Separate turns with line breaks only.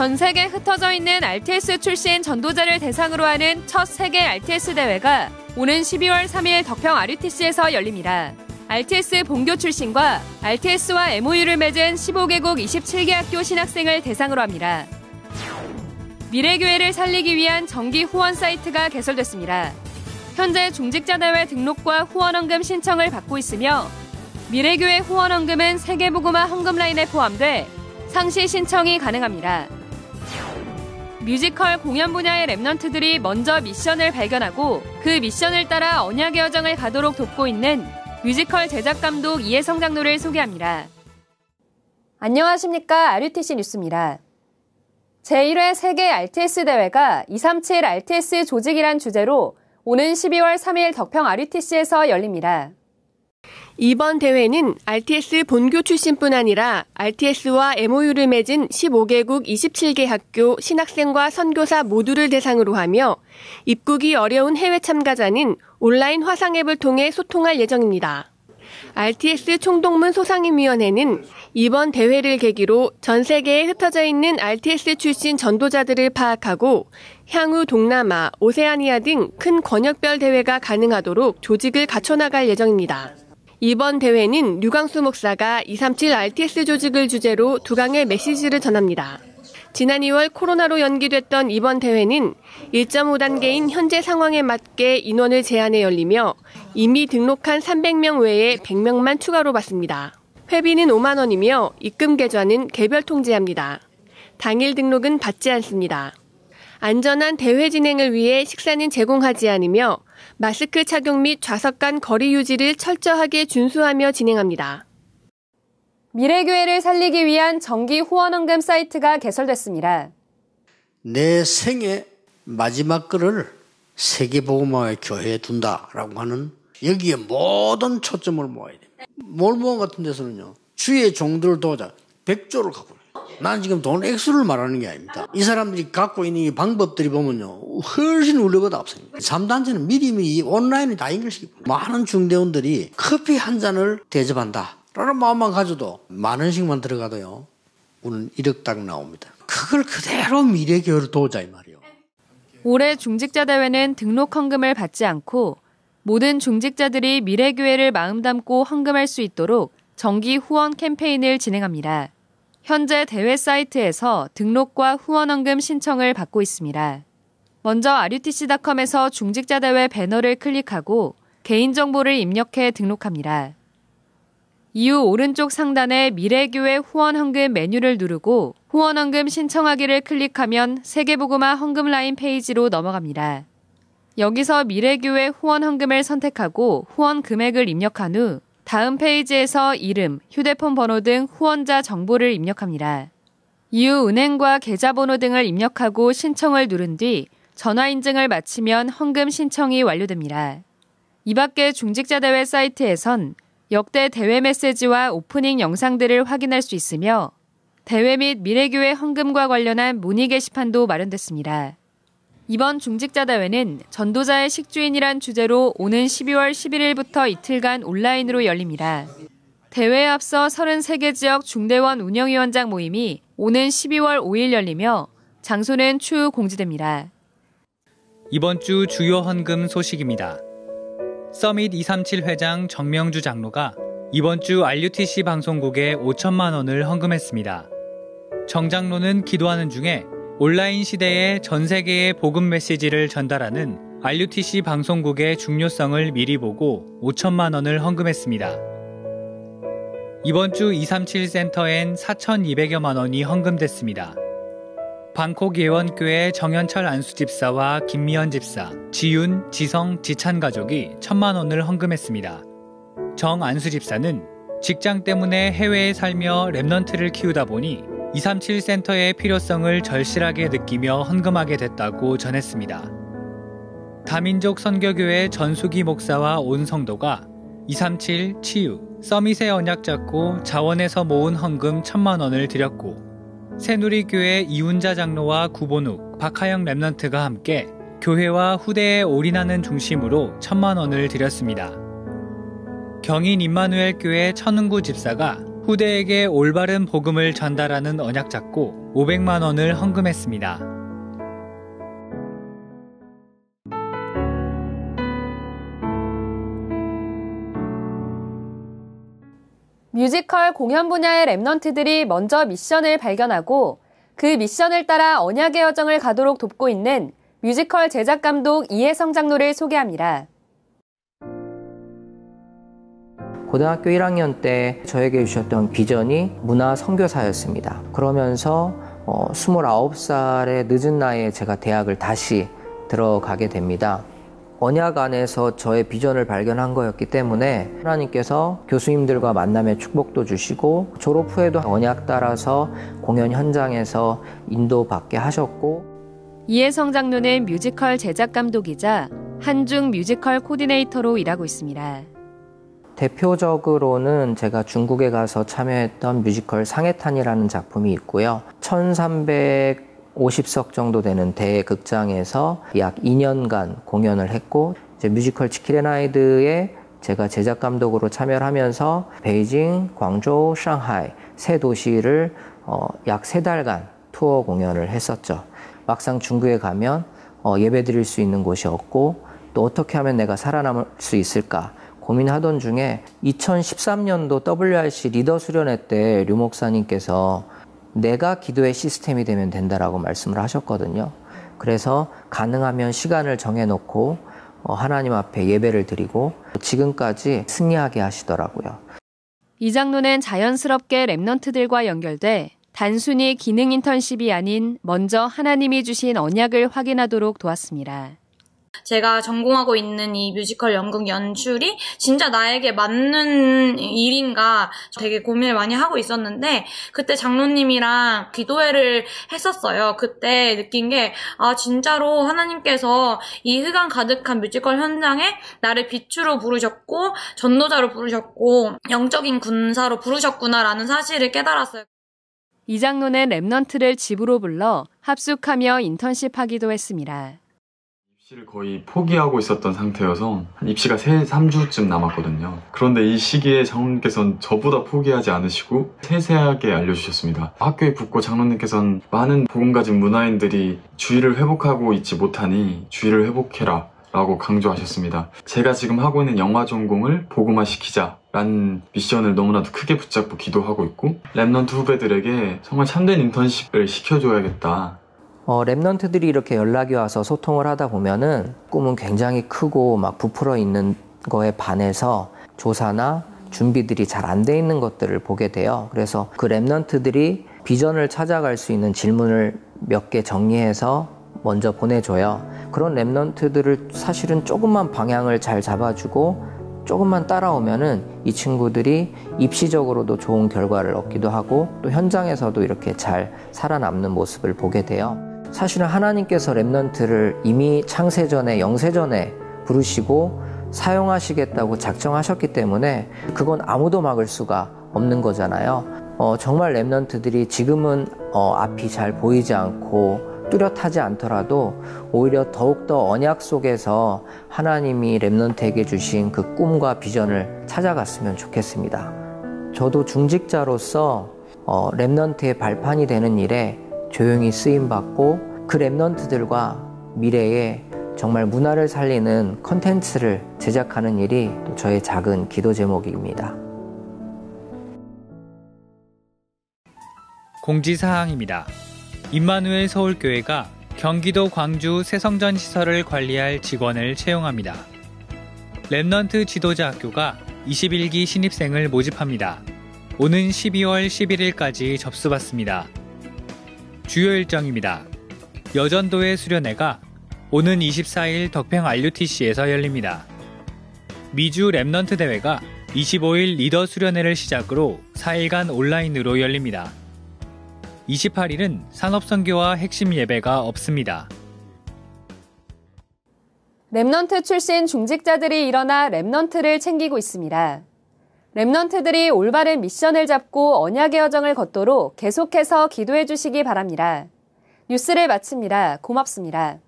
전 세계 흩어져 있는 RTS 출신 전도자를 대상으로 하는 첫 세계 RTS 대회가 오는 12월 3일 덕평 RUTC에서 열립니다. RTS 본교 출신과 RTS와 MOU를 맺은 15개국 27개 학교 신학생을 대상으로 합니다. 미래교회를 살리기 위한 정기 후원 사이트가 개설됐습니다. 현재 중직자 대회 등록과 후원헌금 신청을 받고 있으며 미래교회 후원헌금은 세계보고마 헌금 라인에 포함돼 상시 신청이 가능합니다. 뮤지컬 공연 분야의 remnant들이 먼저 미션을 발견하고 그 미션을 따라 언약의 여정을 가도록 돕고 있는 뮤지컬 제작 감독 이혜성 장로를 소개합니다. 안녕하십니까. RUTC 뉴스입니다. 제1회 세계 RTS 대회가 237 RTS 조직이란 주제로 오는 12월 3일 덕평 RUTC에서 열립니다.
이번 대회는 RTS 본교 출신뿐 아니라 RTS와 MOU를 맺은 15개국 27개 학교 신학생과 선교사 모두를 대상으로 하며 입국이 어려운 해외 참가자는 온라인 화상 앱을 통해 소통할 예정입니다. RTS 총동문 소상임위원회는 이번 대회를 계기로 전 세계에 흩어져 있는 RTS 출신 전도자들을 파악하고 향후 동남아, 오세아니아 등 큰 권역별 대회가 가능하도록 조직을 갖춰나갈 예정입니다. 이번 대회는 류광수 목사가 237 RTS 조직을 주제로 두 강의 메시지를 전합니다. 지난 2월 코로나로 연기됐던 이번 대회는 1.5단계인 현재 상황에 맞게 인원을 제한해 열리며 이미 등록한 300명 외에 100명만 추가로 받습니다. 회비는 5만 원이며 입금 계좌는 개별 통제합니다. 당일 등록은 받지 않습니다. 안전한 대회 진행을 위해 식사는 제공하지 않으며 마스크 착용 및 좌석 간 거리 유지를 철저하게 준수하며 진행합니다.
미래교회를 살리기 위한 정기 후원헌금 사이트가 개설됐습니다.
내 생애 마지막 글을 세계보고마의 교회에 둔다라고 하는 여기에 모든 초점을 모아야 됩니다. 몰모원 같은 데서는요. 주의 종들을 도자 100조를 갖고 난 지금 돈 액수를 말하는 게 아닙니다. 이 사람들이 갖고 있는 이 방법들이 보면요. 훨씬 우리보다 앞섭니다. 3단체는 미리미리 온라인에 다 연결시키고 많은 중대원들이 커피 한 잔을 대접한다. 라는 마음만 가져도 만 원씩만 들어가도요. 우리는 1억 딱 나옵니다. 그걸 그대로 미래교회로 도자 이 말이요.
올해 중직자 대회는 등록 헌금을 받지 않고 모든 중직자들이 미래 교회를 마음 담고 헌금할 수 있도록 정기 후원 캠페인을 진행합니다. 현재 대회 사이트에서 등록과 후원헌금 신청을 받고 있습니다. 먼저 RUTC.com에서 중직자 대회 배너를 클릭하고 개인정보를 입력해 등록합니다. 이후 오른쪽 상단에 미래교회 후원헌금 메뉴를 누르고 후원헌금 신청하기를 클릭하면 세계복음화 헌금 라인 페이지로 넘어갑니다. 여기서 미래교회 후원헌금을 선택하고 후원 금액을 입력한 후 다음 페이지에서 이름, 휴대폰 번호 등 후원자 정보를 입력합니다. 이후 은행과 계좌번호 등을 입력하고 신청을 누른 뒤 전화 인증을 마치면 헌금 신청이 완료됩니다. 이 밖에 중직자 대회 사이트에선 역대 대회 메시지와 오프닝 영상들을 확인할 수 있으며 대회 및 미래교회 헌금과 관련한 문의 게시판도 마련됐습니다. 이번 중직자대회는 전도자의 식주인이란 주제로 오는 12월 11일부터 이틀간 온라인으로 열립니다. 대회에 앞서 33개 지역 중대원 운영위원장 모임이 오는 12월 5일 열리며 장소는 추후 공지됩니다.
이번 주 주요 헌금 소식입니다. 서밋 237 회장 정명주 장로가 이번 주 RUTC 방송국에 5천만 원을 헌금했습니다. 정 장로는 기도하는 중에 온라인 시대에 전 세계의 복음 메시지를 전달하는 RUTC 방송국의 중요성을 미리 보고 5천만 원을 헌금했습니다. 이번 주 237 센터엔 4,200여만 원이 헌금됐습니다. 방콕 예원교회 정현철 안수 집사와 김미연 집사, 지윤, 지성, 지찬 가족이 천만 원을 헌금했습니다. 정 안수 집사는 직장 때문에 해외에 살며 remnant를 키우다 보니 237 센터의 필요성을 절실하게 느끼며 헌금하게 됐다고 전했습니다. 다민족 선교교회 전수기 목사와 온 성도가 237 치유 summit의 언약 잡고 자원해서 모은 헌금 천만 원을 드렸고 새누리교회 이훈자 장로와 구본욱, 박하영 랩런트가 함께 교회와 후대에 올인하는 중심으로 천만 원을 드렸습니다. 경인 임마누엘 교회 천은구 집사가 후대에게 올바른 복음을 전달하는 언약 잡고 500만 원을 헌금했습니다.
뮤지컬 공연 분야의 remnant들이 먼저 미션을 발견하고 그 미션을 따라 언약의 여정을 가도록 돕고 있는 뮤지컬 제작 감독 이혜성 장로를 소개합니다.
고등학교 1학년 때 저에게 주셨던 비전이 문화 선교사였습니다. 그러면서 어, 29살의 늦은 나이에 제가 대학을 다시 들어가게 됩니다. 언약 안에서 저의 비전을 발견한 거였기 때문에 하나님께서 교수님들과 만남의 축복도 주시고 졸업 후에도 언약 따라서 공연 현장에서 인도받게 하셨고
이혜성 장로는 뮤지컬 제작 감독이자 한중 뮤지컬 코디네이터로 일하고 있습니다.
대표적으로는 제가 중국에 가서 참여했던 뮤지컬 상해탄이라는 작품이 있고요. 1350석 정도 되는 대극장에서 약 2년간 공연을 했고 이제 뮤지컬 지킬 앤 하이드에 제가 제작 감독으로 참여를 하면서 베이징, 광저우, 상하이 세 도시를 어, 약 세 달간 투어 공연을 했었죠. 막상 중국에 가면 어, 예배 드릴 수 있는 곳이 없고 또 어떻게 하면 내가 살아남을 수 있을까 고민하던 중에 2013년도 WRC 리더 수련회 때 류 목사님께서 내가 기도의 시스템이 되면 된다라고 말씀을 하셨거든요. 그래서 가능하면 시간을 정해놓고 어, 하나님 앞에 예배를 드리고 지금까지 승리하게 하시더라고요.
이 장로는 자연스럽게 remnant들과 연결돼 단순히 기능 인턴십이 아닌 먼저 하나님이 주신 언약을 확인하도록 도왔습니다.
제가 전공하고 있는 이 뮤지컬 연극 연출이 진짜 나에게 맞는 일인가 되게 고민을 많이 하고 있었는데 그때 장로님이랑 기도회를 했었어요. 그때 느낀 게 아 진짜로 하나님께서 이 흑암 가득한 뮤지컬 현장에 나를 빛으로 부르셨고 전도자로 부르셨고 영적인 군사로 부르셨구나라는 사실을 깨달았어요.
이 장로는 remnant를 집으로 불러 합숙하며 인턴십 하기도 했습니다.
입시를 거의 포기하고 있었던 상태여서 한 입시가 3, 3주쯤 남았거든요. 그런데 이 시기에 장로님께서는 저보다 포기하지 않으시고 세세하게 알려주셨습니다. 학교에 붙고 장로님께서는 많은 복음 가진 문화인들이 주일을 회복하고 있지 못하니 주일을 회복해라 라고 강조하셨습니다. 제가 지금 하고 있는 영화 전공을 복음화 시키자 라는 미션을 너무나도 크게 붙잡고 기도하고 있고 remnant 후배들에게 정말 참된 인턴십을 시켜줘야겠다
어, remnant들이 이렇게 연락이 와서 소통을 하다 보면은 꿈은 굉장히 크고 막 부풀어 있는 거에 반해서 조사나 준비들이 잘 안 돼 있는 것들을 보게 돼요. 그래서 그 remnant들이 비전을 찾아갈 수 있는 질문을 몇 개 정리해서 먼저 보내줘요. 그런 remnant들을 사실은 조금만 방향을 잘 잡아주고 조금만 따라오면은 이 친구들이 입시적으로도 좋은 결과를 얻기도 하고 또 현장에서도 이렇게 잘 살아남는 모습을 보게 돼요. 사실은 하나님께서 remnant를 이미 창세전에 영세전에 부르시고 사용하시겠다고 작정하셨기 때문에 그건 아무도 막을 수가 없는 거잖아요. 어, 정말 remnant들이 지금은 어, 앞이 잘 보이지 않고 뚜렷하지 않더라도 오히려 더욱더 언약 속에서 하나님이 remnant에게 주신 그 꿈과 비전을 찾아갔으면 좋겠습니다. 저도 중직자로서 어, remnant의 발판이 되는 일에 조용히 쓰임 받고 그 remnant들과 미래에 정말 문화를 살리는 컨텐츠를 제작하는 일이 저의 작은 기도 제목입니다.
공지사항입니다. 임마누엘 서울교회가 경기도 광주 새성전 시설을 관리할 직원을 채용합니다. remnant 지도자 학교가 21기 신입생을 모집합니다. 오는 12월 11일까지 접수받습니다. 주요 일정입니다. 여전도회 수련회가 오는 24일 덕평 RUTC에서 열립니다. 미주 Remnant 대회가 25일 리더 수련회를 시작으로 4일간 온라인으로 열립니다. 28일은 산업선교와 핵심 예배가 없습니다.
Remnant 출신 중직자들이 일어나 Remnant를 챙기고 있습니다. Remnant들이 올바른 미션을 잡고 언약의 여정을 걷도록 계속해서 기도해 주시기 바랍니다. 뉴스를 마칩니다. 고맙습니다.